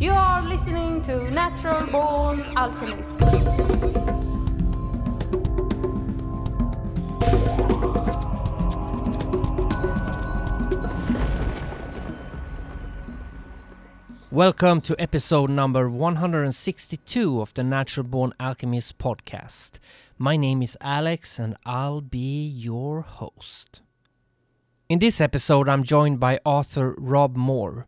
You are listening to Natural Born Alchemist. Welcome to episode number 162 of the Natural Born Alchemist podcast. My name is Alex and I'll be your host. In this episode, I'm joined by author Rob Moore.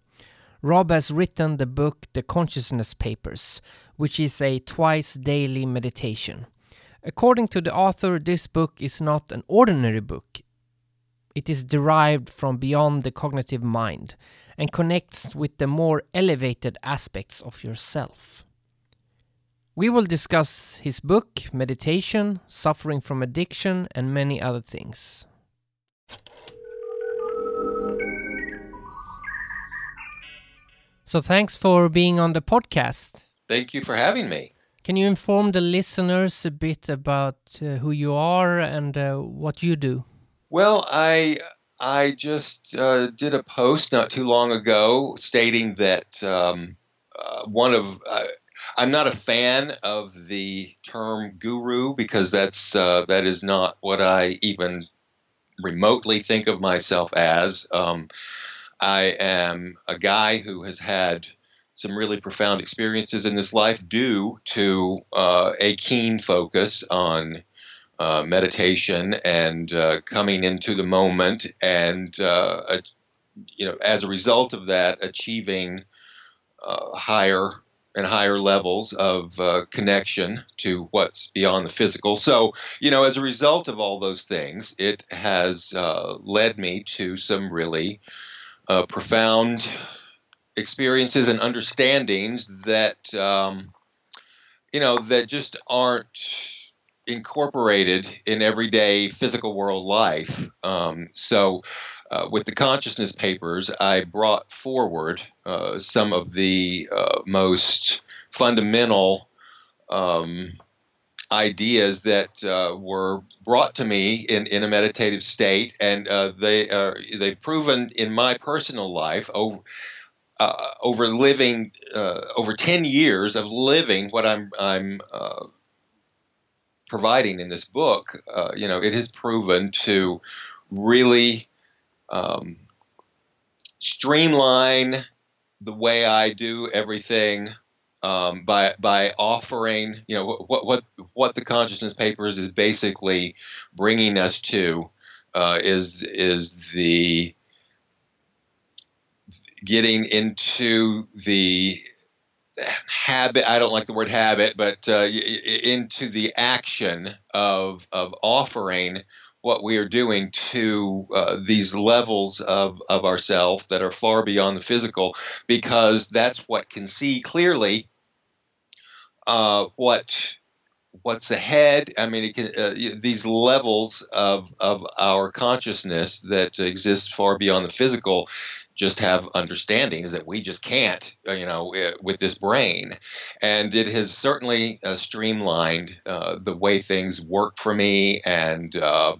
Rob has written the book The Consciousness Papers, which is a twice daily meditation. According to the author, this book is not an ordinary book. It is derived from beyond the cognitive mind and connects with the more elevated aspects of yourself. We will discuss his book, meditation, suffering from addiction, and many other things. So, thanks for being on the podcast. Thank you for having me. Can you inform the listeners a bit about uh, who you are and uh, what you do? Well, I I just uh, did a post not too long ago stating that um, uh, one of uh, I'm not a fan of the term guru because that's uh, that is not what I even remotely think of myself as. Um, I am a guy who has had some really profound experiences in this life due to uh, a keen focus on uh, meditation and uh, coming into the moment, and uh, you know, as a result of that, achieving uh, higher and higher levels of uh, connection to what's beyond the physical. So, you know, as a result of all those things, it has led me to some really uh, profound experiences and understandings that um, you know that just aren't incorporated in everyday physical world life. Um, so, uh, with the consciousness papers, I brought forward uh, some of the uh, most fundamental um, ideas that uh, were brought to me in, in a meditative state, and uh, they are they've proven in my personal life over uh, over living uh, over ten years of living what I'm I'm uh, providing in this book. Uh, you know, it has proven to really um, streamline the way I do everything um, by by offering, you know, what what what the consciousness papers is basically bringing us to uh, is is the getting into the habit i don't like the word habit but uh, into the action of of offering what we are doing to uh, these levels of, of ourself that are far beyond the physical because that's what can see clearly uh, what what's ahead. I mean, can, uh, these levels of of our consciousness that exist far beyond the physical just have understandings that we just can't, uh, you know, uh, with this brain. And it has certainly uh, streamlined uh, the way things work for me and uh,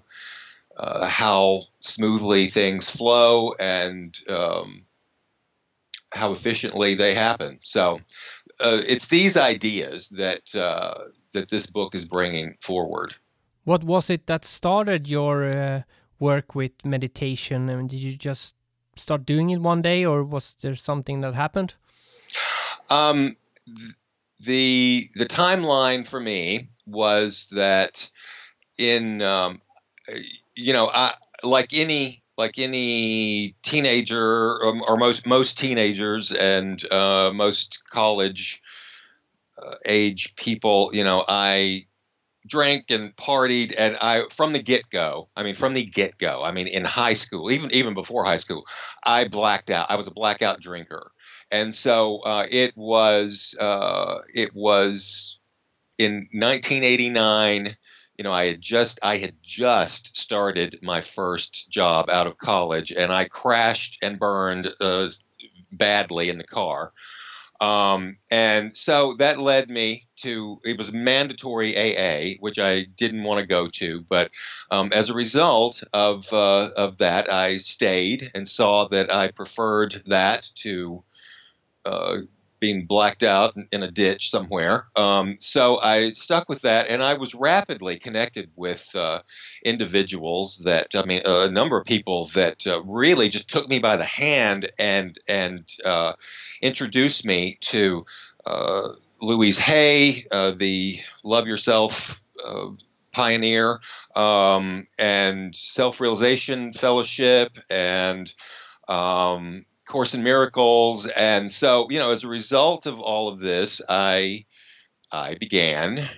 uh, how smoothly things flow and um, how efficiently they happen. So uh, it's these ideas that uh, that this book is bringing forward. What was it that started your uh, work with meditation? I mean, did you just start doing it one day, or was there something that happened? Um, the the timeline for me was that in um, you know I like any like any teenager um, or most most teenagers and uh, most college uh, age people, you know, I drank and partied and I from the get go. I mean, from the get go. I mean, in high school, even even before high school, I blacked out. I was a blackout drinker, and so uh, it was uh, it was in 1989 you know, I had just I had just started my first job out of college, and I crashed and burned uh, badly in the car. Um, and so that led me to it was mandatory AA, which I didn't want to go to, but um, as a result of uh, of that, I stayed and saw that I preferred that to uh, being blacked out in a ditch somewhere. Um, so I stuck with that, and I was rapidly connected with uh, individuals that I mean, a number of people that uh, really just took me by the hand and and uh, introduced me to uh, Louise Hay, uh, the Love Yourself uh, pioneer, um, and Self Realization Fellowship, and um, Course in Miracles, and so you know, as a result of all of this, I I began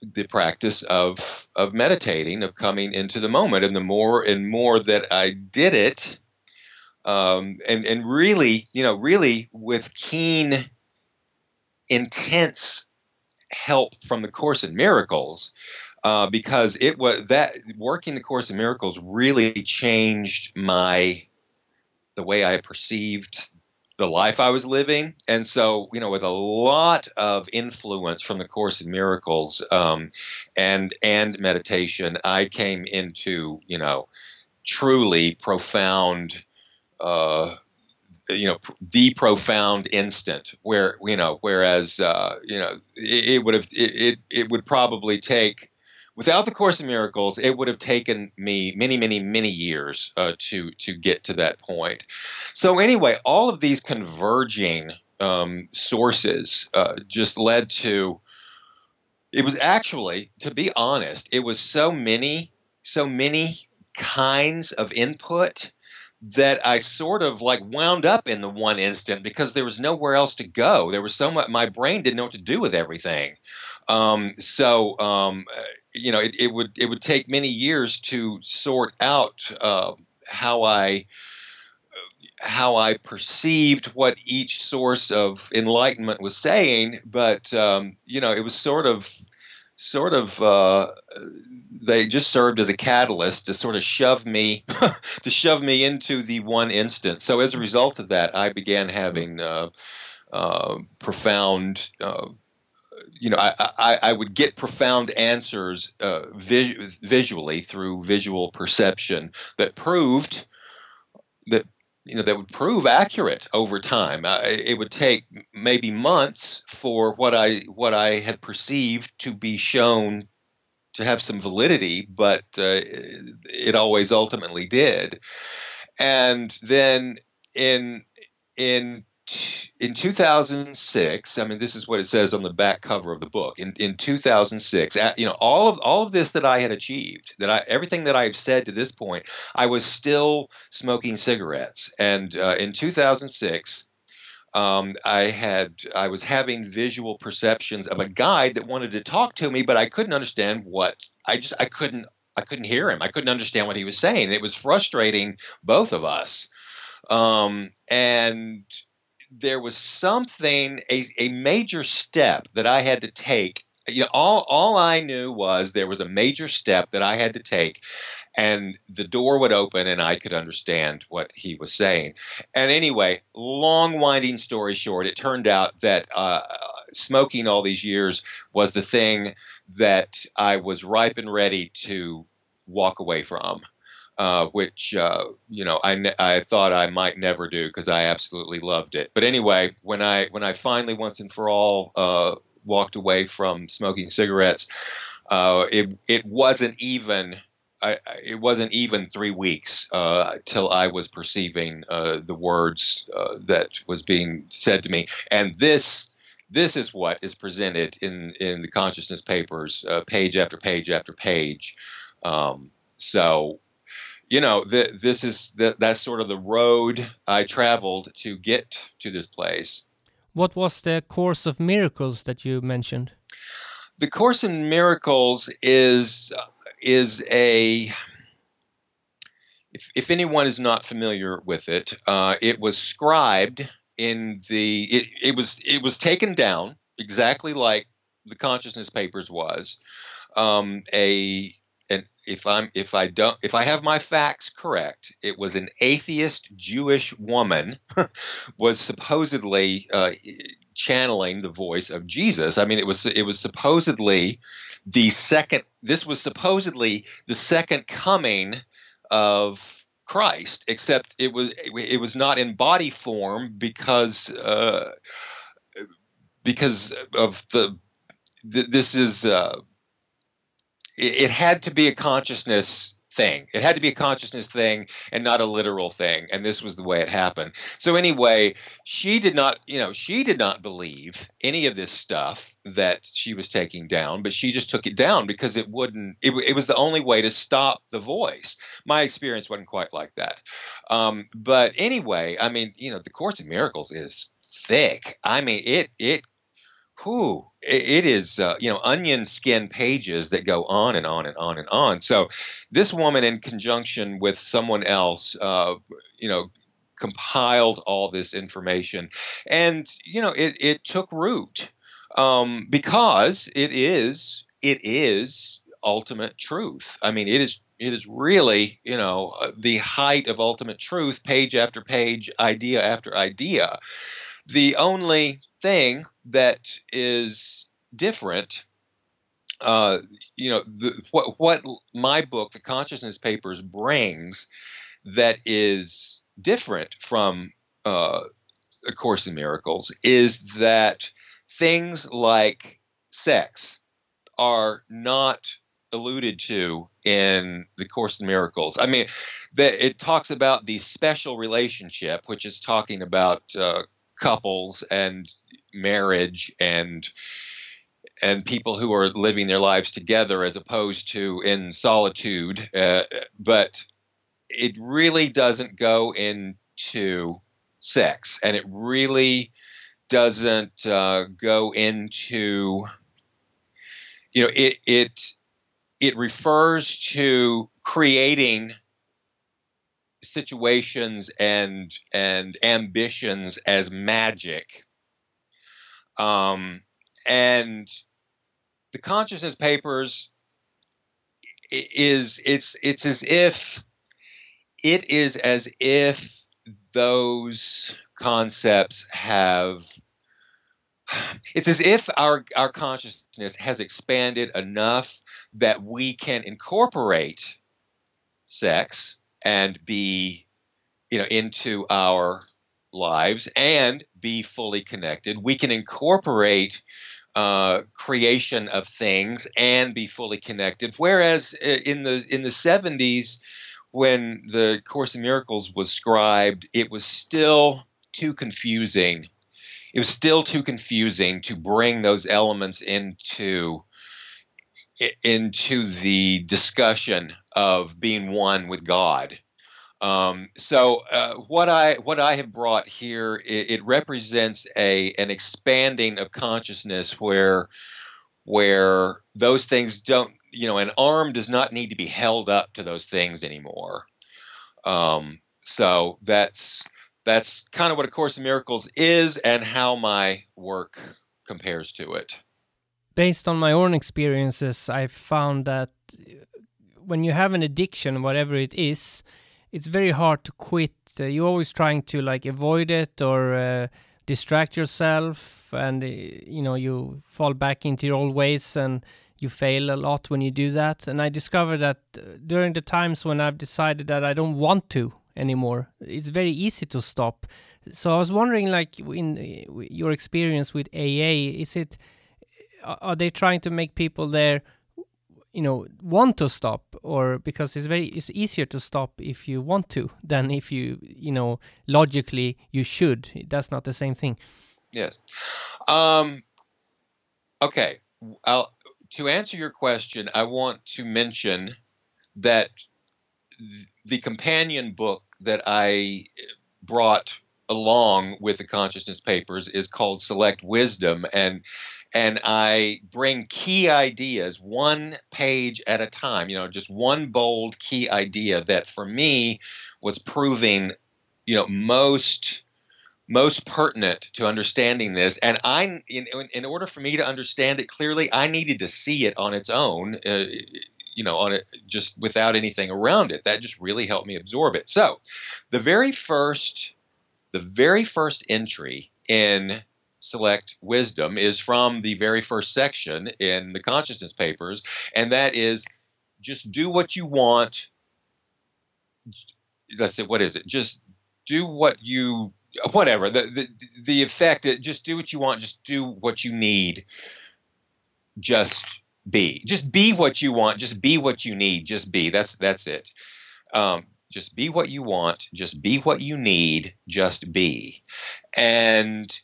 the practice of of meditating, of coming into the moment, and the more and more that I did it, um, and and really, you know, really with keen, intense help from the Course in Miracles, uh, because it was that working the Course in Miracles really changed my the way I perceived the life I was living. And so, you know, with a lot of influence from the Course in Miracles um, and and meditation, I came into you know truly profound. Uh, you know the profound instant where you know whereas uh, you know it, it would have it, it, it would probably take without the Course in Miracles, it would have taken me many, many, many years uh, to to get to that point. So anyway, all of these converging um, sources uh, just led to. It was actually, to be honest, it was so many, so many kinds of input that I sort of like wound up in the one instant because there was nowhere else to go. There was so much, my brain didn't know what to do with everything. Um, so um, you know, it, it, would it would take many years to sort out uh, how I how I perceived what each source of enlightenment was saying, but um, you know, it was sort of sort of uh, they just served as a catalyst to sort of shove me to shove me into the one instance. So as a result of that, I began having uh, uh, profound uh, you know, I, I, I, would get profound answers uh, vis- visually through visual perception that proved that you know that would prove accurate over time. Uh, it would take maybe months for what I what I had perceived to be shown to have some validity, but uh, it always ultimately did. And then in in in 2006, I mean, this is what it says on the back cover of the book. In, in 2006, you know, all of all of this that I had achieved, that I everything that I've said to this point, I was still smoking cigarettes. And uh, in 2006, um, I had I was having visual perceptions of a guide that wanted to talk to me, but I couldn't understand what I just I couldn't I couldn't hear him. I couldn't understand what he was saying. It was frustrating both of us. Um, and there was something, a, a major step that I had to take. You know, all, all I knew was there was a major step that I had to take, and the door would open and I could understand what he was saying. And anyway, long winding story short, it turned out that uh, smoking all these years was the thing that I was ripe and ready to walk away from uh, which uh, you know I, ne- I thought I might never do because I absolutely loved it. But anyway, when I when I finally once and for all uh, walked away from smoking cigarettes, uh, it it wasn't even. I, it wasn't even three weeks uh, till I was perceiving uh, the words that was being said to me, and this this is what is presented in in the consciousness papers, page after page after page. Um, so you know, the, this is the, that's sort of the road I traveled to get to this place. What was the Course of Miracles that you mentioned? The Course in Miracles is is a if, if anyone is not familiar with it, uh, it was scribed in the it, it was it was taken down exactly like the consciousness papers was um, a if I'm if I don't if I have my facts correct, it was an atheist Jewish woman was supposedly uh, channeling the voice of Jesus. I mean, it was it was supposedly the second. This was supposedly the second coming of Christ, except it was it was not in body form because uh, because of the th- this is uh, it, had to be a consciousness thing. It had to be a consciousness thing and not a literal thing. And this was the way it happened. So anyway, she did not, you know, she did not believe any of this stuff that she was taking down, but she just took it down because it wouldn't. It, it was the only way to stop the voice. My experience wasn't quite like that. Um, but anyway, I mean, you know, the Course in Miracles is thick. I mean, it it whew, it is uh, you know onion skin pages that go on and on and on and on. So this woman, in conjunction with someone else, uh, you know, compiled all this information, and you know it it took root um, because it is it is ultimate truth. I mean, it is it is really you know uh, the height of ultimate truth, page after page, idea after idea. The only thing that is different, uh, you know, the, what what my book, the Consciousness Papers, brings that is different from uh, A Course in Miracles is that things like sex are not alluded to in the Course in Miracles. I mean, that it talks about the special relationship, which is talking about uh, couples and marriage and and people who are living their lives together as opposed to in solitude. Uh, but it really doesn't go into sex, and it really doesn't uh, go into you know it it it refers to creating situations and and ambitions as magic. Um, and the consciousness papers is it's it's as if it is as if those concepts have it's as if our our consciousness has expanded enough that we can incorporate sex and be you know into our lives and be fully connected. We can incorporate uh, creation of things and be fully connected. Whereas uh, in the in the 70s, when the Course in Miracles was scribed, it was still too confusing. It was still too confusing to bring those elements into into the discussion of being one with God. Um, so uh, what I what I have brought here it, it, represents a an expanding of consciousness where where those things don't you know an arm does not need to be held up to those things anymore. Um, so that's that's kind of what a Course in Miracles is and how my work compares to it. Based on my own experiences, I found that when you have an addiction, whatever it is, it's very hard to quit. Uh, you're always trying to like avoid it or uh, distract yourself, and uh, you know you fall back into your old ways and you fail a lot when you do that. And I discovered that uh, during the times when I've decided that I don't want to anymore, it's very easy to stop. So I was wondering, like in uh, your experience with AA, is it are they trying to make people there? you know want to stop? Or because it's very it's easier to stop if you want to than if you you know logically you should. That's not the same thing. Yes. Um okay. I'll, to answer your question i want to mention that the companion book that i brought along with the consciousness papers is called select wisdom and and I bring key ideas one page at a time, you know, just one bold key idea that for me was proving, you know, most most pertinent to understanding this. And i in, in order for me to understand it clearly i needed to see it on its own uh, you know on it just without anything around it. That just really helped me absorb it. So the very first the very first entry in select wisdom is from the very first section in the consciousness papers, and that is just do what you want let's say what is it? Just do what you whatever the the, the effect. Just do what you want. Just do what you need. Just be. Just be what you want. Just be what you need. Just be. That's that's it. Um, just be what you want. Just be what you need. Just be. And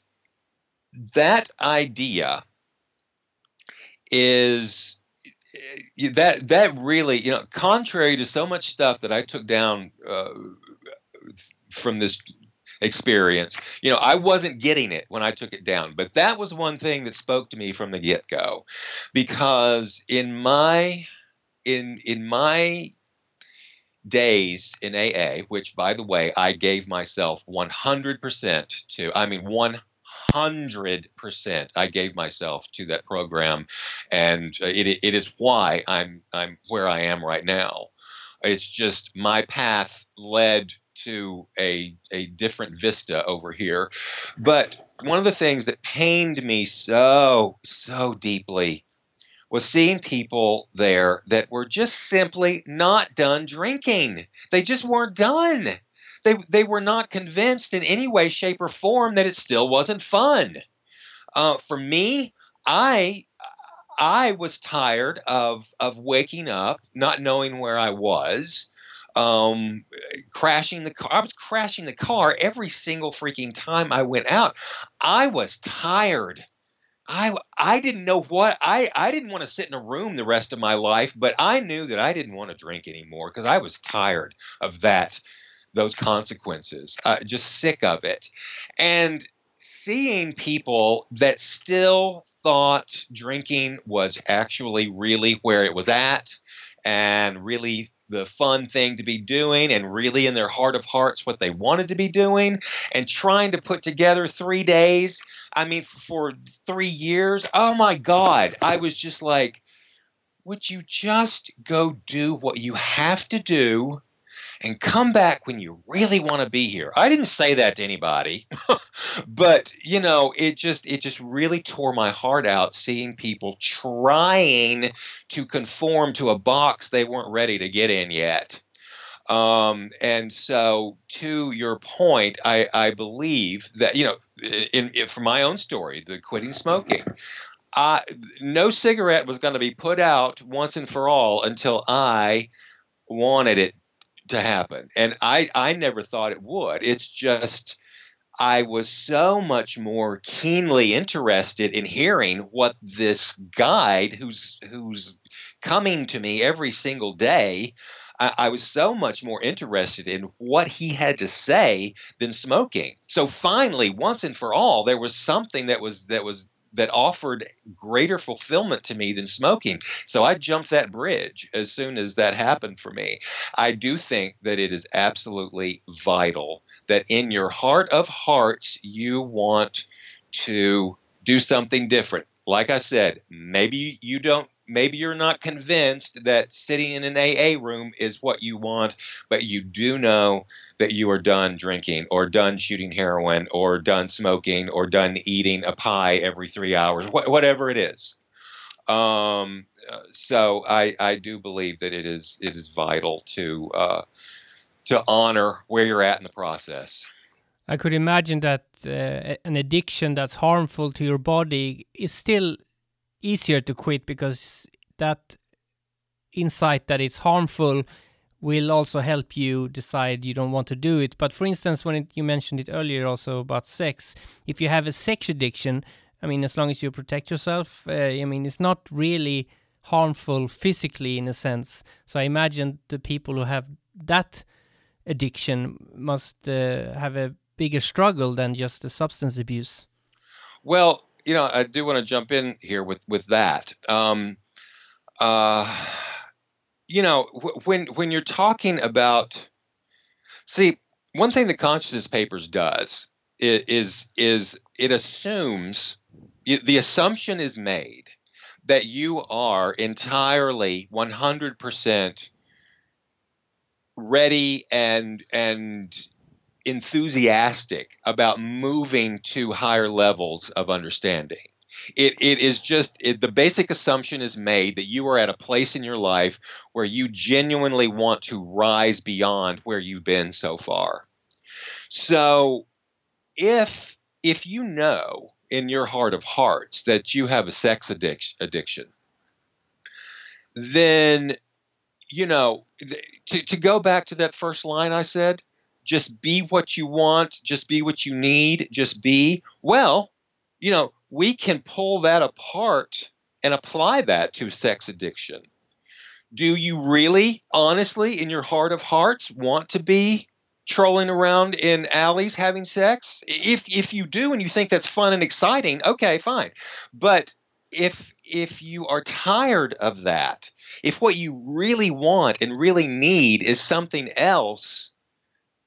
that idea is that that really you know contrary to so much stuff that I took down uh, from this experience you know I wasn't getting it when I took it down. But that was one thing that spoke to me from the get go because in my in in my days in AA which by the way I gave myself 100% to I mean 100 hundred percent I gave myself to that program, and uh, it, it is why I'm I'm where I am right now. It's just my path led to a a different vista over here, but one of the things that pained me so so deeply was seeing people there that were just simply not done drinking. They just weren't done they they were not convinced in any way, shape, or form that it still wasn't fun. Uh, for me, I I was tired of of waking up, not knowing where I was, um, crashing the car. I was crashing the car every single freaking time I went out. I was tired. I I didn't know what I I didn't want to sit in a room the rest of my life, but I knew that I didn't want to drink anymore because I was tired of that those consequences. Uh, just sick of it. And seeing people that still thought drinking was actually really where it was at and really the fun thing to be doing and really in their heart of hearts what they wanted to be doing and trying to put together three days i mean for three years oh my god i was just like would you just go do what you have to do and come back when you really want to be here. I didn't say that to anybody, but you know, it just it just really tore my heart out seeing people trying to conform to a box they weren't ready to get in yet. Um, and so, to your point, I, I believe that you know, in, in from my own story, the quitting smoking. Uh, no cigarette was going to be put out once and for all until I wanted it to happen. And I, I never thought it would. It's just I was so much more keenly interested in hearing what this guide who's who's coming to me every single day I, I was so much more interested in what he had to say than smoking. So finally, once and for all, there was something that was that was that offered greater fulfillment to me than smoking. So I jumped that bridge as soon as that happened for me. I do think that it is absolutely vital that in your heart of hearts you want to do something different. Like I said, maybe you don't maybe you're not convinced that sitting in an AA room is what you want, but you do know that you are done drinking or done shooting heroin or done smoking or done eating a pie every three hours, wh- whatever it is. Um, so I, I do believe that it is it is vital to uh, to honor where you're at in the process. I could imagine that uh, an addiction that's harmful to your body is still easier to quit because that insight that it's harmful will also help you decide you don't want to do it. But for instance, when it, you mentioned it earlier also about sex, if you have a sex addiction, I mean, as long as you protect yourself, uh, I mean, it's not really harmful physically in a sense. So I imagine the people who have that addiction must uh, have a bigger struggle than just the substance abuse. Well, you know, I do want to jump in here with with that. Um, uh, you know, when when you're talking about, see, one thing the consciousness papers does is is it assumes the assumption is made that you are entirely 100% ready and and enthusiastic about moving to higher levels of understanding. It, it is just it, the basic assumption is made that you are at a place in your life where you genuinely want to rise beyond where you've been so far. So if if you know in your heart of hearts that you have a sex addiction, addiction then you know to, to go back to that first line I said, just be what you want, just be what you need, just be. Well, you know, we can pull that apart and apply that to sex addiction. Do you really, honestly, in your heart of hearts, want to be trolling around in alleys having sex? If if you do and you think that's fun and exciting, okay, fine. But if if you are tired of that, if what you really want and really need is something else,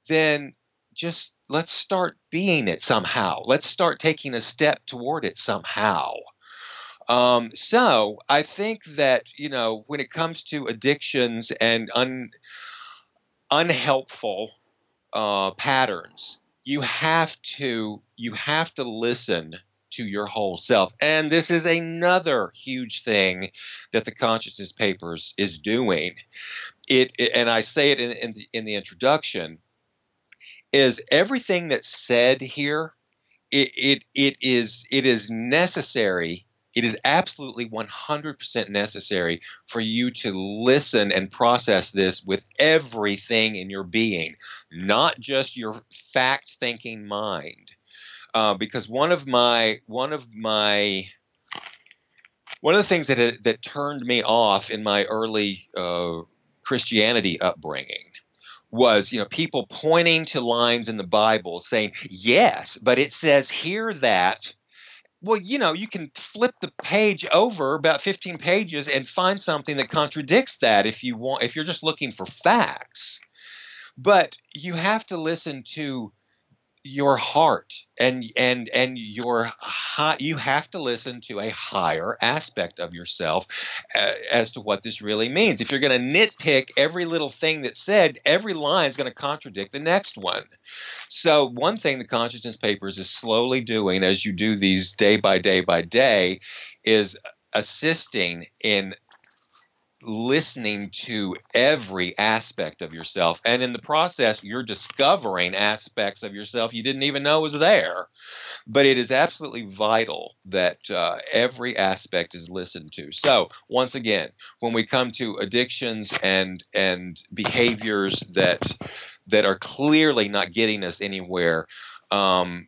then just let's start being it somehow. Let's start taking a step toward it somehow. Um, so I think that you know when it comes to addictions and un, unhelpful uh, patterns, you have to you have to listen to your whole self. And this is another huge thing that the consciousness papers is doing. It, it and I say it in, in the, in the introduction is everything that's said here. It, it it is it is necessary. It is absolutely 100% necessary for you to listen and process this with everything in your being, not just your fact thinking mind uh, because one of my one of my one of the things that that turned me off in my early uh, Christianity upbringing was you know people pointing to lines in the Bible saying yes, but it says here that. Well, you know, you can flip the page over about 15 pages and find something that contradicts that if you want if you're just looking for facts. But you have to listen to your heart and and and your high, you have to listen to a higher aspect of yourself uh, as to what this really means. If you're going to nitpick every little thing that's said every line is going to contradict the next one. So one thing the consciousness papers is slowly doing as you do these day by day by day is assisting in listening to every aspect of yourself. And in the process, you're discovering aspects of yourself you didn't even know was there. But it is absolutely vital that uh, every aspect is listened to. So, once again, when we come to addictions and and behaviors that that are clearly not getting us anywhere, um,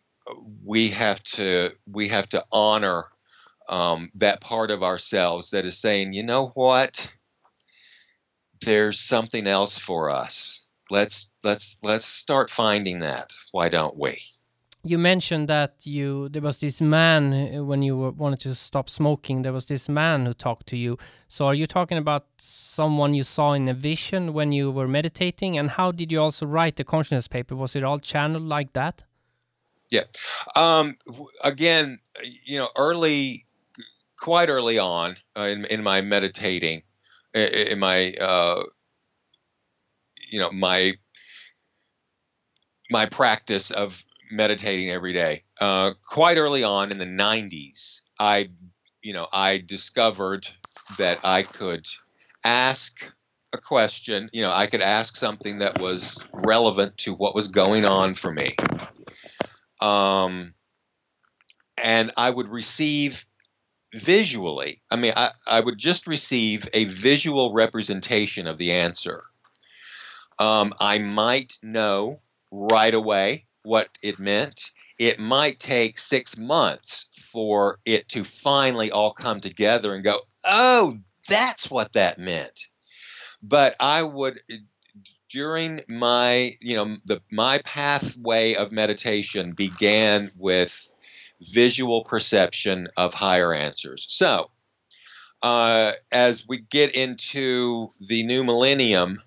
we have to we have to honor um, that part of ourselves that is saying, you know what, there's something else for us. Let's let's let's start finding that. Why don't we? You mentioned that you there was this man uh, when you were, wanted to stop smoking. There was this man who talked to you. So are you talking about someone you saw in a vision when you were meditating? And how did you also write the consciousness paper? Was it all channeled like that? Yeah. Um, again, you know, early, quite early on uh, in in my meditating, in my uh, you know my my practice of meditating every day. Uh, quite early on in the 90s, I you know I discovered that I could ask a question. You know, I could ask something that was relevant to what was going on for me. Um, and I would receive visually, I mean, I, I would just receive a visual representation of the answer. Um, I might know right away what it meant. It might take six months for it to finally all come together and go, oh, that's what that meant. But I would, during my, you know, the my pathway of meditation began with visual perception of higher answers. So, uh, as we get into the new millennium,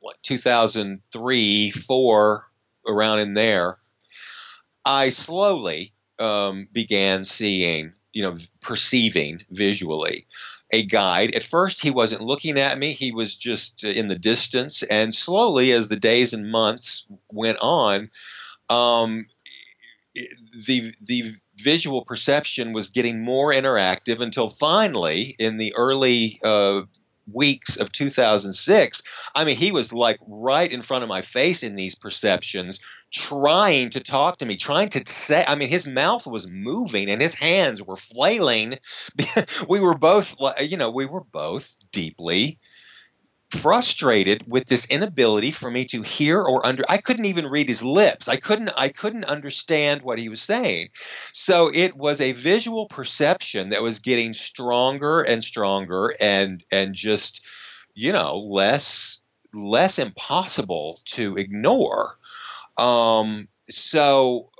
what 2003, four, around in there, I slowly um, began seeing, you know, perceiving visually a guide. At first, he wasn't looking at me, he was just in the distance. And slowly, as the days and months went on, um, the the visual perception was getting more interactive until finally, in the early uh, weeks of 2006, I mean, he was like right in front of my face in these perceptions, trying to talk to me, trying to say, I mean, his mouth was moving and his hands were flailing. we were both, you know, we were both deeply frustrated with this inability for me to hear or under I couldn't even read his lips. I couldn't I couldn't understand what he was saying. So it was a visual perception that was getting stronger and stronger and and just you know less less impossible to ignore. Um so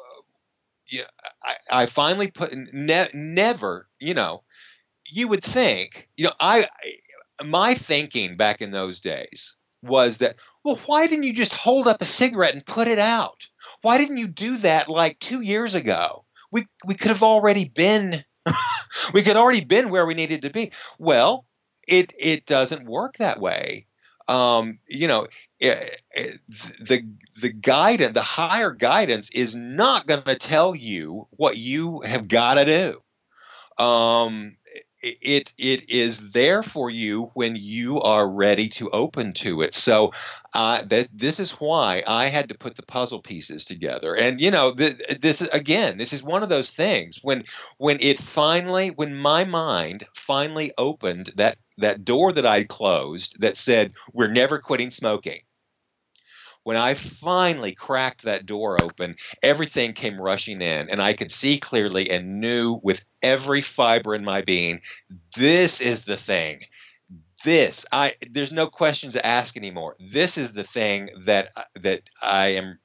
yeah, I, I finally put ne- never, you know, you would think, you know, I my thinking back in those days was that, well, why didn't you just hold up a cigarette and put it out? Why didn't you do that like two years ago? We we could have already been we could already been where we needed to be. Well, it it doesn't work that way. Um, you know, it, it, the the guidance, the higher guidance, is not going to tell you what you have got to do. Um, it it is there for you when you are ready to open to it. So uh, that this is why I had to put the puzzle pieces together. And you know, th- this again, this is one of those things when when it finally, when my mind finally opened that that door that I'd closed that said we're never quitting smoking when I finally cracked that door open, everything came rushing in, and I could see clearly and knew with every fiber in my being, this is the thing. This, I there's no questions to ask anymore. This is the thing that uh, that I am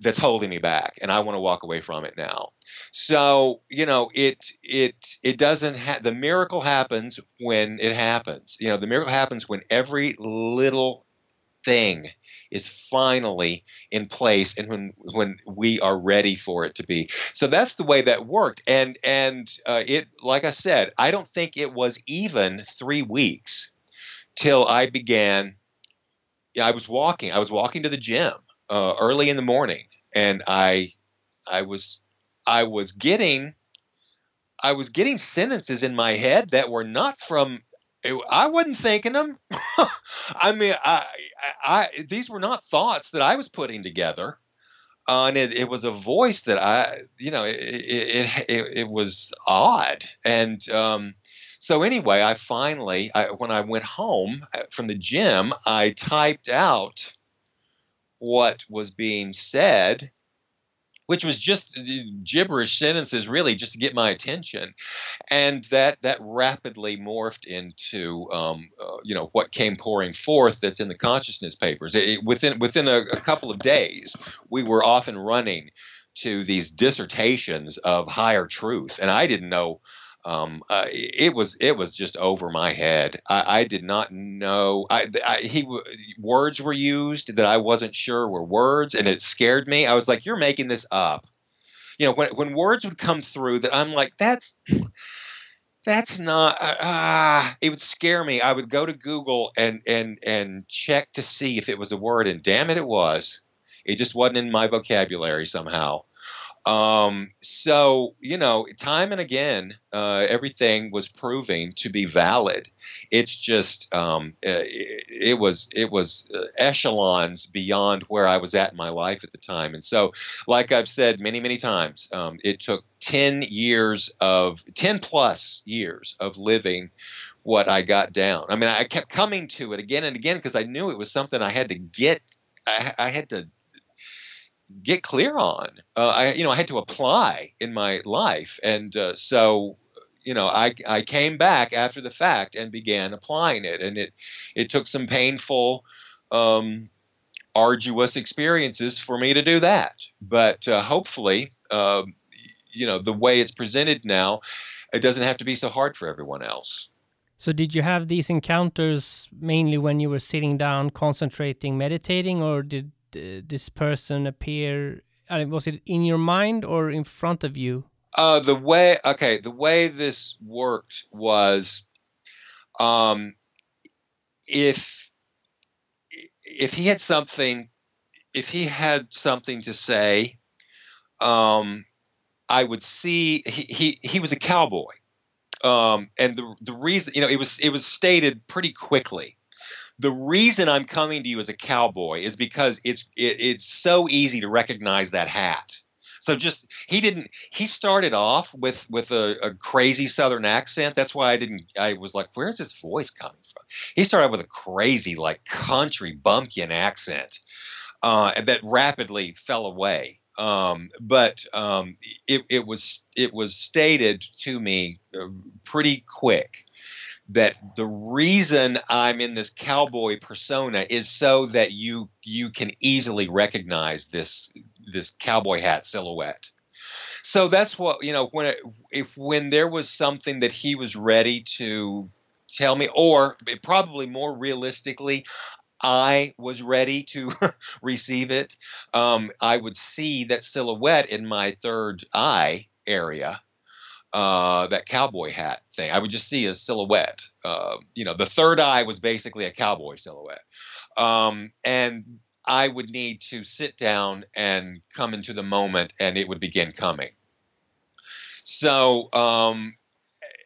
that's holding me back, and I want to walk away from it now. So you know, it it it doesn't have the miracle happens when it happens. You know, the miracle happens when every little thing is finally in place and when when we are ready for it to be. So that's the way that worked. And and uh, it like I said, I don't think it was even three weeks till I began. Yeah, I was walking. I was walking to the gym uh, early in the morning, and I I was I was getting I was getting sentences in my head that were not from I wasn't thinking them. I mean, I, I, these were not thoughts that I was putting together. Uh, and it, it, was a voice that I, you know, it, it, it, it was odd. And um, so anyway, I finally, I, when I went home uh, from the gym, I typed out what was being said which was just uh, gibberish sentences really just to get my attention. And that that rapidly morphed into um, uh, you know what came pouring forth that's in the consciousness papers. It, within within a, a couple of days we were off and running to these dissertations of higher truth. And i didn't know um, uh, it was it was just over my head. I, I did not know. I, I, he words were used that I wasn't sure were words, and it scared me. I was like, "You're making this up." You know, when when words would come through that I'm like, "That's." That's not uh, ah. It would scare me. I would go to Google and and and check to see if it was a word, and damn it, it was. It just wasn't in my vocabulary somehow. Um, so you know, time and again, uh, everything was proving to be valid. It's just um, uh, it, it, was it was uh, echelons beyond where I was at in my life at the time. And so, like I've said many many times, um, it took ten years of ten plus years of living what I got down. I mean, I kept coming to it again and again because I knew it was something I had to get. I had to get clear on. Uh, I you know I had to apply in my life, and uh, so you know I I came back after the fact and began applying it, and it it took some painful. Um, arduous experiences for me to do that but uh, hopefully um, you know the way it's presented now it doesn't have to be so hard for everyone else so did you have these encounters mainly when you were sitting down concentrating meditating or did this person appear? Uh, was it in your mind or in front of you? Uh, the way okay, the way this worked was, um, if if he had something, if he had something to say, um, I would see he he, he was a cowboy, um, and the the reason you know it was it was stated pretty quickly. The reason I'm coming to you as a cowboy is because it's it, it's so easy to recognize that hat. So just he didn't he started off with with a, a, crazy southern accent. That's why I didn't I was like, where's his voice coming from? He started with a crazy like country bumpkin accent uh, that rapidly fell away. Um, but um, it, it, was it was stated to me uh, pretty quick that the reason I'm in this cowboy persona is so that you you can easily recognize this this cowboy hat silhouette. So that's what you know when it, if when there was something that he was ready to tell me, or probably more realistically, I was ready to receive it. Um, I would see that silhouette in my third eye area, uh, that cowboy hat thing. I would just see a silhouette. Uh, you know, the third eye was basically a cowboy silhouette. Um, and I would need to sit down and come into the moment, and it would begin coming. So, um,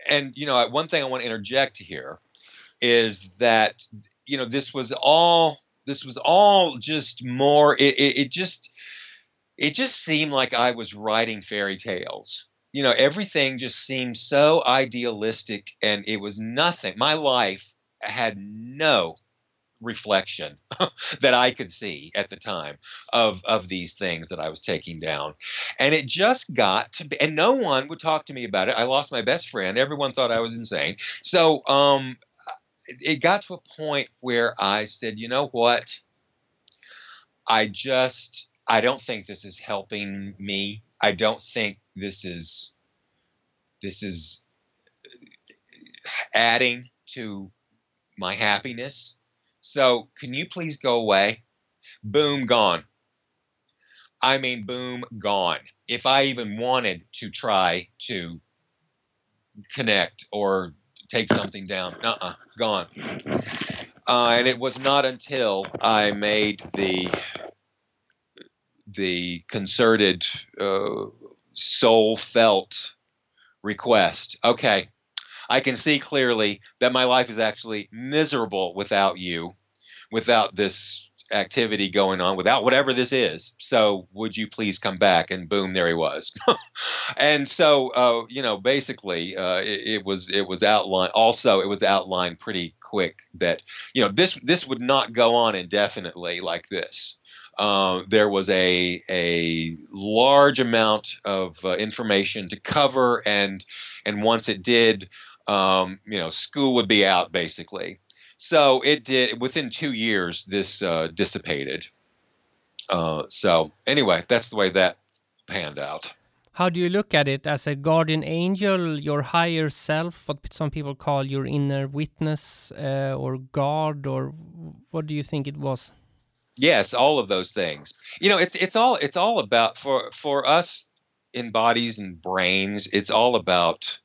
and you know, one thing I want to interject here is that you know this was all this was all just more it, it, it just it just seemed like I was writing fairy tales. You know, everything just seemed so idealistic and it was nothing. My life had no reflection that I could see at the time of of these things that I was taking down. And it just got to be and no one would talk to me about it. I lost my best friend. Everyone thought I was insane. So um it got to a point where I said, you know what? I just, I don't think this is helping me. I don't think this is, this is adding to my happiness. So can you please go away? Boom, gone. I mean, boom, gone. If I even wanted to try to connect or take something down. Uh-uh, gone. Uh, and it was not until I made the the concerted, uh, soul felt request. Okay, I can see clearly that my life is actually miserable without you, without this activity going on without whatever this is. So would you please come back? And boom, there he was. and so uh, you know, basically, uh, it, it, was it was outlined. Also, it was outlined pretty quick that you know this this would not go on indefinitely like this. Uh, there was a a large amount of uh, information to cover, and and once it did, um, you know, school would be out basically. So it did within two years. This uh, dissipated. Uh, so anyway, that's the way that panned out. How do you look at it as a guardian angel, your higher self, what some people call your inner witness uh, or God, or what do you think it was? Yes, all of those things. You know, it's it's all it's all about for for us in bodies and brains. It's all about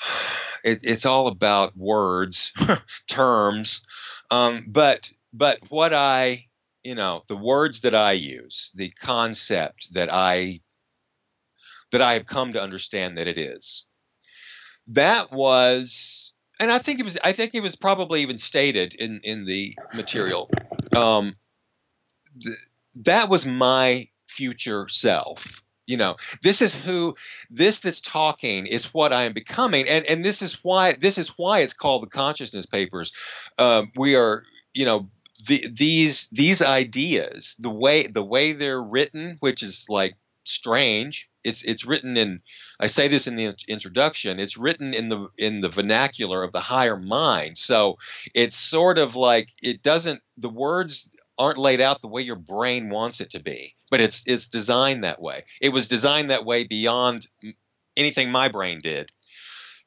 it, it's all about words, terms. Um, but but what I you know the words that I use, the concept that I that I have come to understand that it is. That was, and I think it was. I think it was probably even stated in in the material. Um, th- that was my future self you know? This is who this that's talking is what i am becoming and and this is why this is why it's called the consciousness papers. Uh, we are you know the, these these ideas the way the way they're written which is like strange it's it's written in i say this in the introduction it's written in the in the vernacular of the higher mind so it's sort of like it doesn't the words aren't laid out the way your brain wants it to be but it's it's designed that way. It was designed that way beyond anything my brain did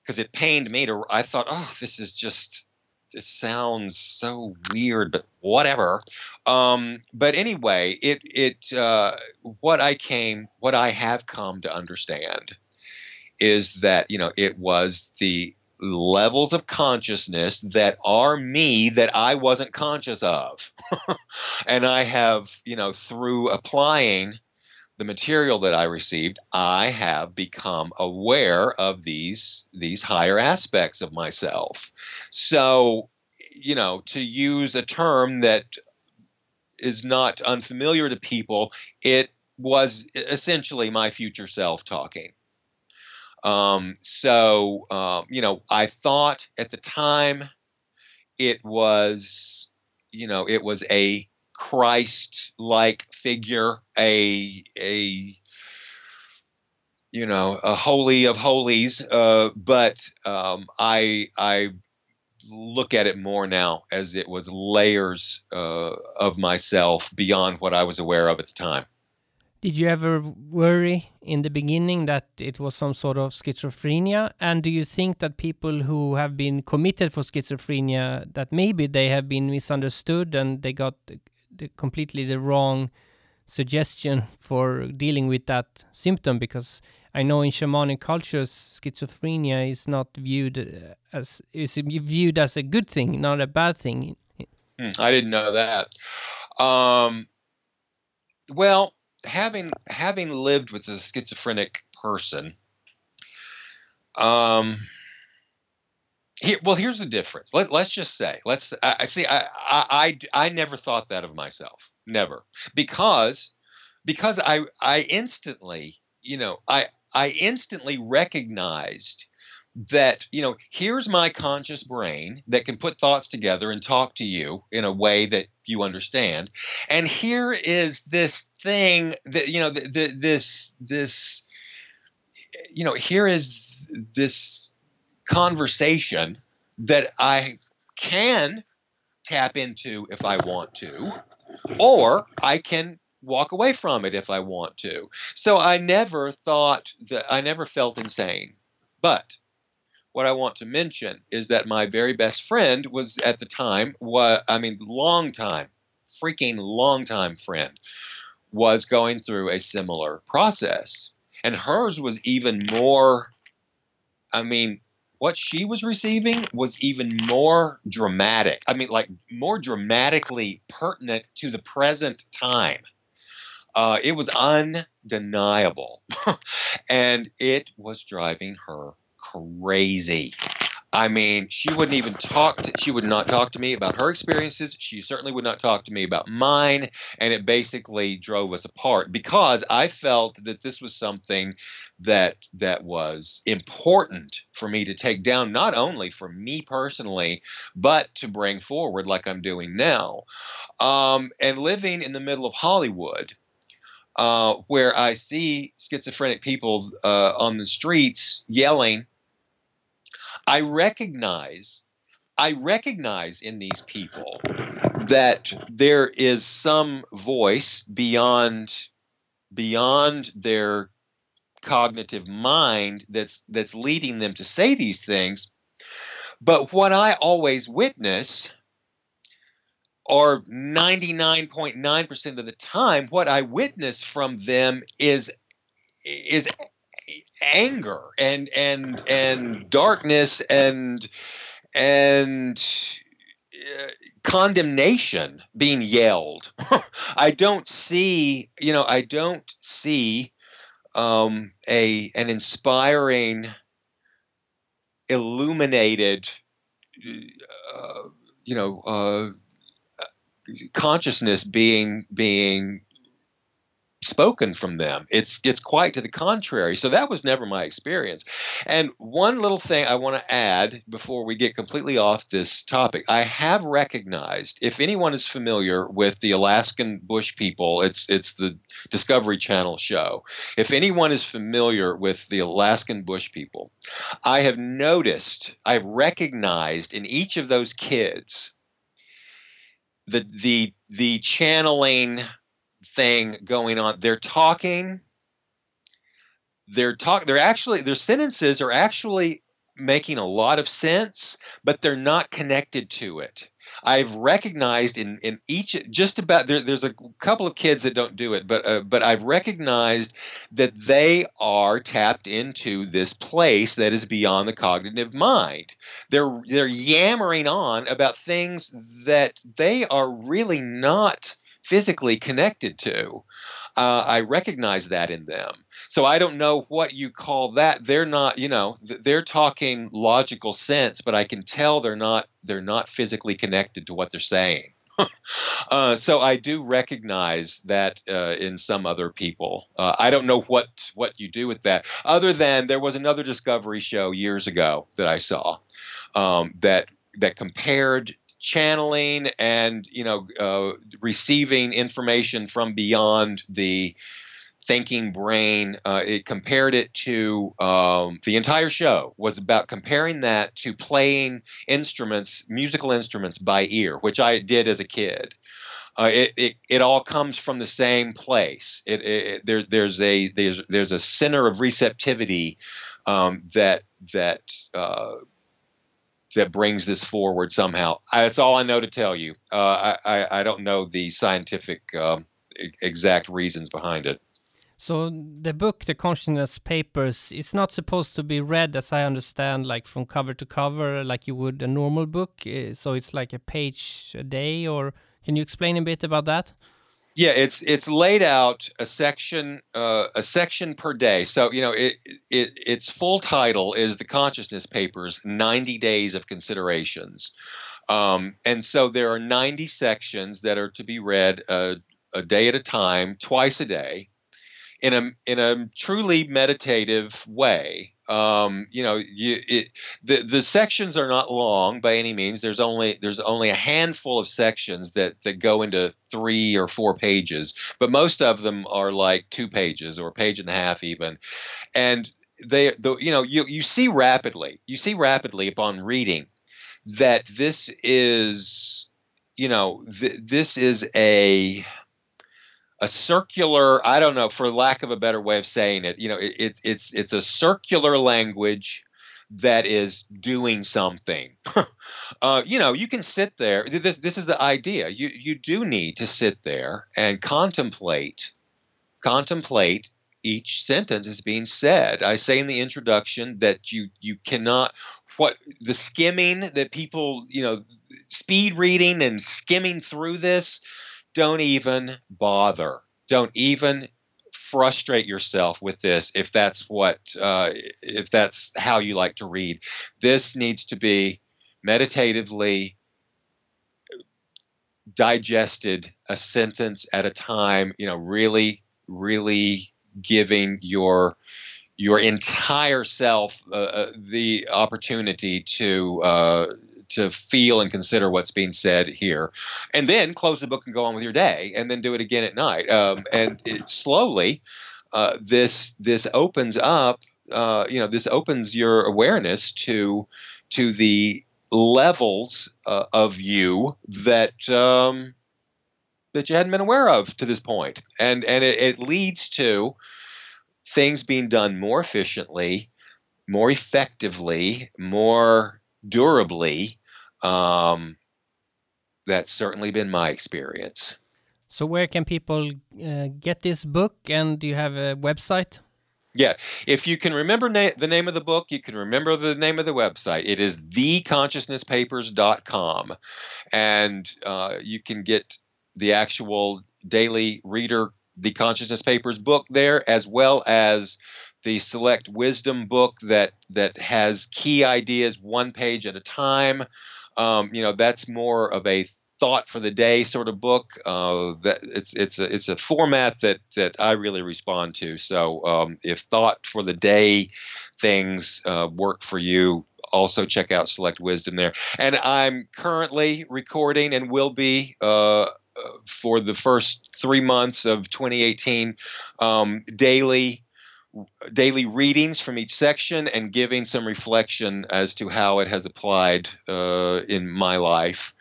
because it pained me to. I thought, oh, this is just this sounds so weird, but whatever. Um, but anyway, it it uh, what I came, what I have come to understand is that you know it was the levels of consciousness that are me that I wasn't conscious of. and I have, you know, through applying the material that I received, I have become aware of these these higher aspects of myself. So, you know, to use a term that is not unfamiliar to people, it was essentially my future self talking. Um, so, um, you know, I thought at the time it was, you know, it was a Christ-like figure, a a you know a holy of holies. Uh, but um, I I look at it more now as it was layers uh, of myself beyond what I was aware of at the time. Did you ever worry in the beginning that it was some sort of schizophrenia? And do you think that people who have been committed for schizophrenia that maybe they have been misunderstood and they got the, completely the wrong suggestion for dealing with that symptom because I know in shamanic cultures schizophrenia is not viewed uh, as is viewed as a good thing, not a bad thing. Hmm, I didn't know that. Um, well, having having lived with a schizophrenic person, um, well, here's the difference. Let, us just say, let's. I see. I, I, I, I never thought that of myself, never, because, because I, I instantly, you know, I, I instantly recognized that you know here's my conscious brain that can put thoughts together and talk to you in a way that you understand. And here is this thing that you know the, the, this this you know here is this conversation that I can tap into if I want to, or I can walk away from it if I want to. So I never thought that I never felt insane. But what I want to mention is that my very best friend was at the time what I mean long time, freaking long time friend was going through a similar process. And hers was even more I mean what she was receiving was even more dramatic. I mean, like more dramatically pertinent to the present time. Uh, it was undeniable. and it was driving her crazy. I mean, she wouldn't even talk. To, she would not talk to me about her experiences. She certainly would not talk to me about mine, and it basically drove us apart because I felt that this was something that that was important for me to take down, not only for me personally, but to bring forward, like I'm doing now. Um, and living in the middle of Hollywood, uh, where I see schizophrenic people uh, on the streets yelling I recognize I recognize in these people that there is some voice beyond beyond their cognitive mind that's that's leading them to say these things. But what I always witness or 99.9% of the time what I witness from them is is anger and and and darkness and and uh, condemnation being yelled. I don't see, you know, I don't see um, a an inspiring, illuminated, uh, you know, uh, consciousness being being spoken from them. It's it's quite to the contrary. So that was never my experience. And one little thing I want to add before we get completely off this topic, I have recognized if anyone is familiar with the Alaskan Bush people, it's it's the Discovery Channel show. If anyone is familiar with the Alaskan Bush people, I have noticed, I've recognized in each of those kids the the the channeling thing going on. They're talking. They're talk. They're actually their sentences are actually making a lot of sense, but they're not connected to it. I've recognized in in each just about there, there's a couple of kids that don't do it, but uh, but I've recognized that they are tapped into this place that is beyond the cognitive mind. They're they're yammering on about things that they are really not physically connected to. Uh, I recognize that in them. So I don't know what you call that. They're not, you know, they're talking logical sense, but I can tell they're not they're not physically connected to what they're saying. uh, so I do recognize that uh, in some other people. Uh, I don't know what what you do with that, other than there was another Discovery show years ago that I saw um, that that compared channeling and you know uh, receiving information from beyond the thinking brain. Uh, it compared it to um, the entire show was about comparing that to playing instruments, musical instruments by ear, which I did as a kid. Uh, it, it, it all comes from the same place. It, it, there, there's a there's there's a center of receptivity um, that that uh, that brings this forward somehow. That's all I know to tell you. Uh, I, I, I don't know the scientific um, exact reasons behind it. So the book, The Consciousness Papers, it's not supposed to be read, as I understand, like from cover to cover, like you would a normal book. Eh, so it's like a page a day, or can you explain a bit about that? Yeah, it's it's laid out a section uh, a section per day. So you know, it, it its full title is the Consciousness Papers: Ninety Days of Considerations, um, and so there are ninety sections that are to be read uh, a day at a time, twice a day in a in a truly meditative way. Um, you know, you, it, the the sections are not long by any means. There's only there's only a handful of sections that that go into three or four pages, but most of them are like two pages or a page and a half even, and they the you know you you see rapidly you see rapidly upon reading that this is you know th- this is a a circular i don't know for lack of a better way of saying it you know it, it, it's it's a circular language that is doing something. Uh, you know you can sit there this this is the idea. You you do need to sit there and contemplate contemplate each sentence is being said. I say in the introduction that you you cannot what the skimming that people you know speed reading and skimming through this don't even bother. Don't even frustrate yourself with this if that's what uh, if that's how you like to read. This needs to be meditatively digested a sentence at a time. You know, really, really giving your your entire self uh, uh the opportunity to uh, to feel and consider what's being said here, and then close the book and go on with your day, and then do it again at night. Um, and it, slowly, uh, this this opens up. Uh, you know, this opens your awareness to to the levels uh, of you that um, that you hadn't been aware of to this point, and and it, it leads to things being done more efficiently, more effectively, more durably. Um, that's certainly been my experience. So, where can people uh, get this book? And do you have a website? Yeah, if you can remember na- the name of the book, you can remember the name of the website. It is theconsciousnesspapers.com. And uh, you can get the actual daily reader, The Consciousness Papers book there, as well as the select wisdom book that that has key ideas one page at a time. Um, you know, that's more of a thought for the day sort of book. Uh, that it's it's a it's a format that that I really respond to. So um, if thought for the day things uh, work for you, also check out Select Wisdom there. And I'm currently recording and will be. Uh, uh for the first three months of 2018, um, daily daily readings from each section and giving some reflection as to how it has applied uh, in my life,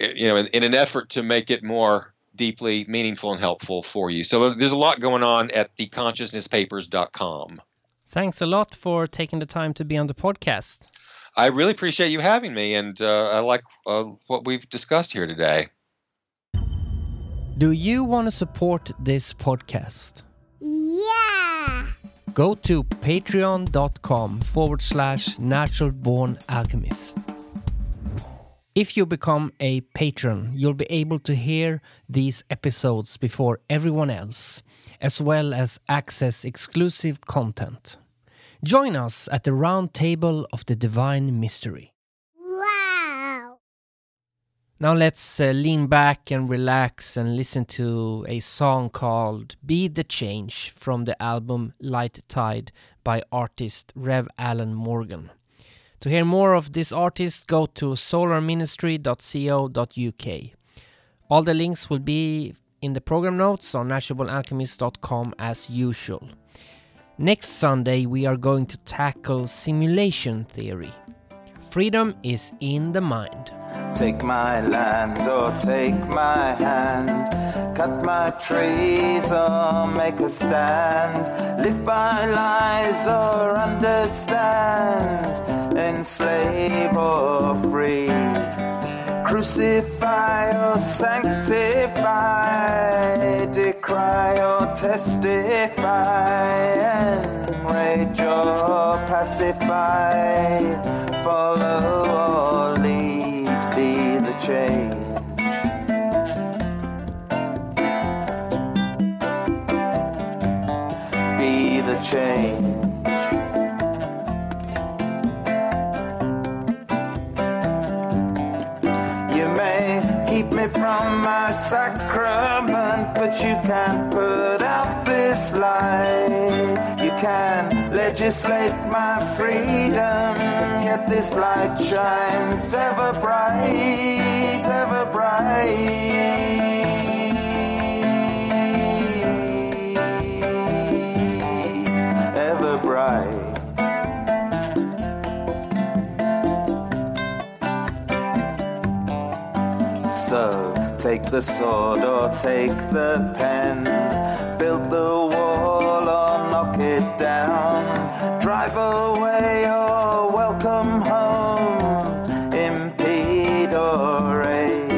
you know, in, in, an effort to make it more deeply meaningful and helpful for you. So there's a lot going on at theconsciousnesspapers.com. Thanks a lot for taking the time to be on the podcast. I really appreciate you having me, and uh, I like uh, what we've discussed here today. Do you want to support this podcast? Yeah! Go to patreon.com forward slash naturalborn alchemist. If you become a patron, you'll be able to hear these episodes before everyone else. as well as access exclusive content. Join us at the round table of the divine mystery. Now let's uh, lean back and relax and listen to a song called Be the Change from the album Light Tide by artist Rev Allen Morgan. To hear more of this artist, go to solarministry.co.uk. All the links will be in the program notes on naturalbornalchemist.com as usual. Next Sunday, we are going to tackle simulation theory. Freedom is in the mind. Take my land or take my hand. Cut my trees or make a stand. Live by lies or understand. Enslave or free. Crucify or sanctify. Decry or testify. Enrage or pacify. Follow or lead. Be the change. Be the change. My sacrament, but you can't put out this light. You can legislate my freedom, yet this light shines ever bright, ever bright, ever bright. So take the sword or take the pen, build the wall or knock it down, drive away or welcome home, impede or aid,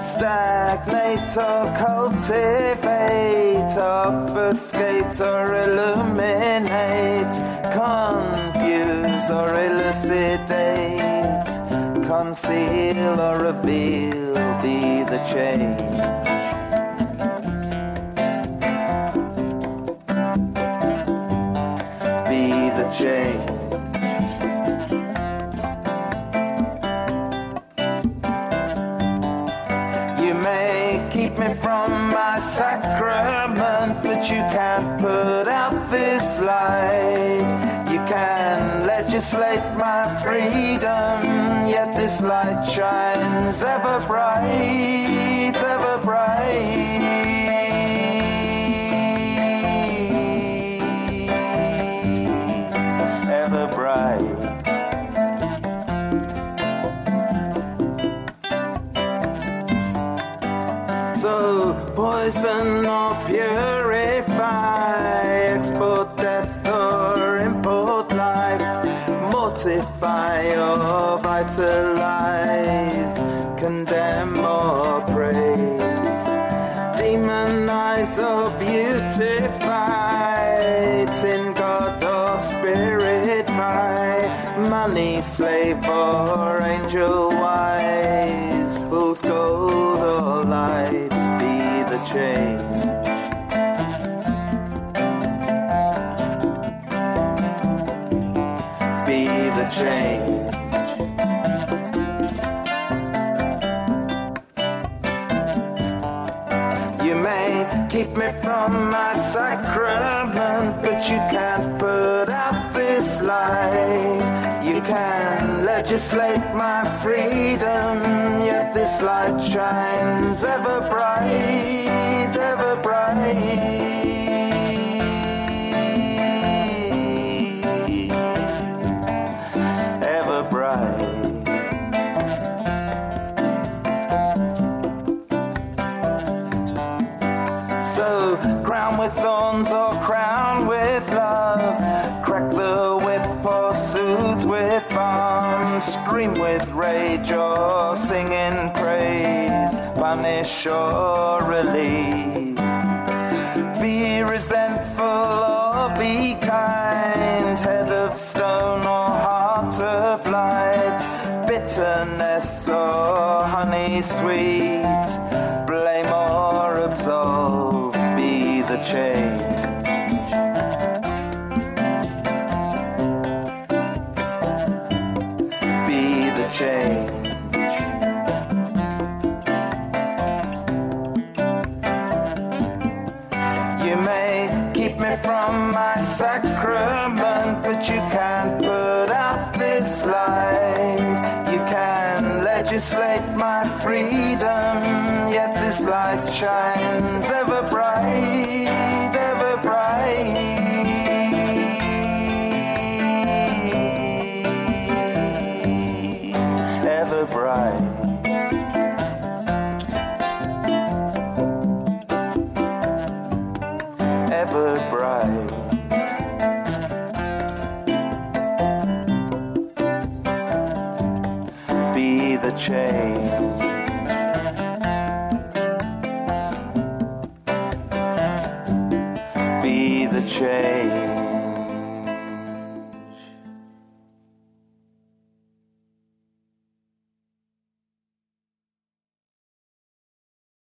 stagnate or cultivate, obfuscate or illuminate, confuse or elucidate conceal or reveal, be the change. Be the change. You may keep me from my sacrament, but you can't put out this light. You can legislate my freedom, yet this light shines ever bright, ever bright, vitalize, condemn or praise, demonize oh, or beautify, legislate my freedom, yet this light shines ever bright, Scream with rage or sing in praise. Punish or relieve. Be resentful or be kind. Head of stone or heart of light. Bitterness or honey sweet. Blame or absolve. Be the change.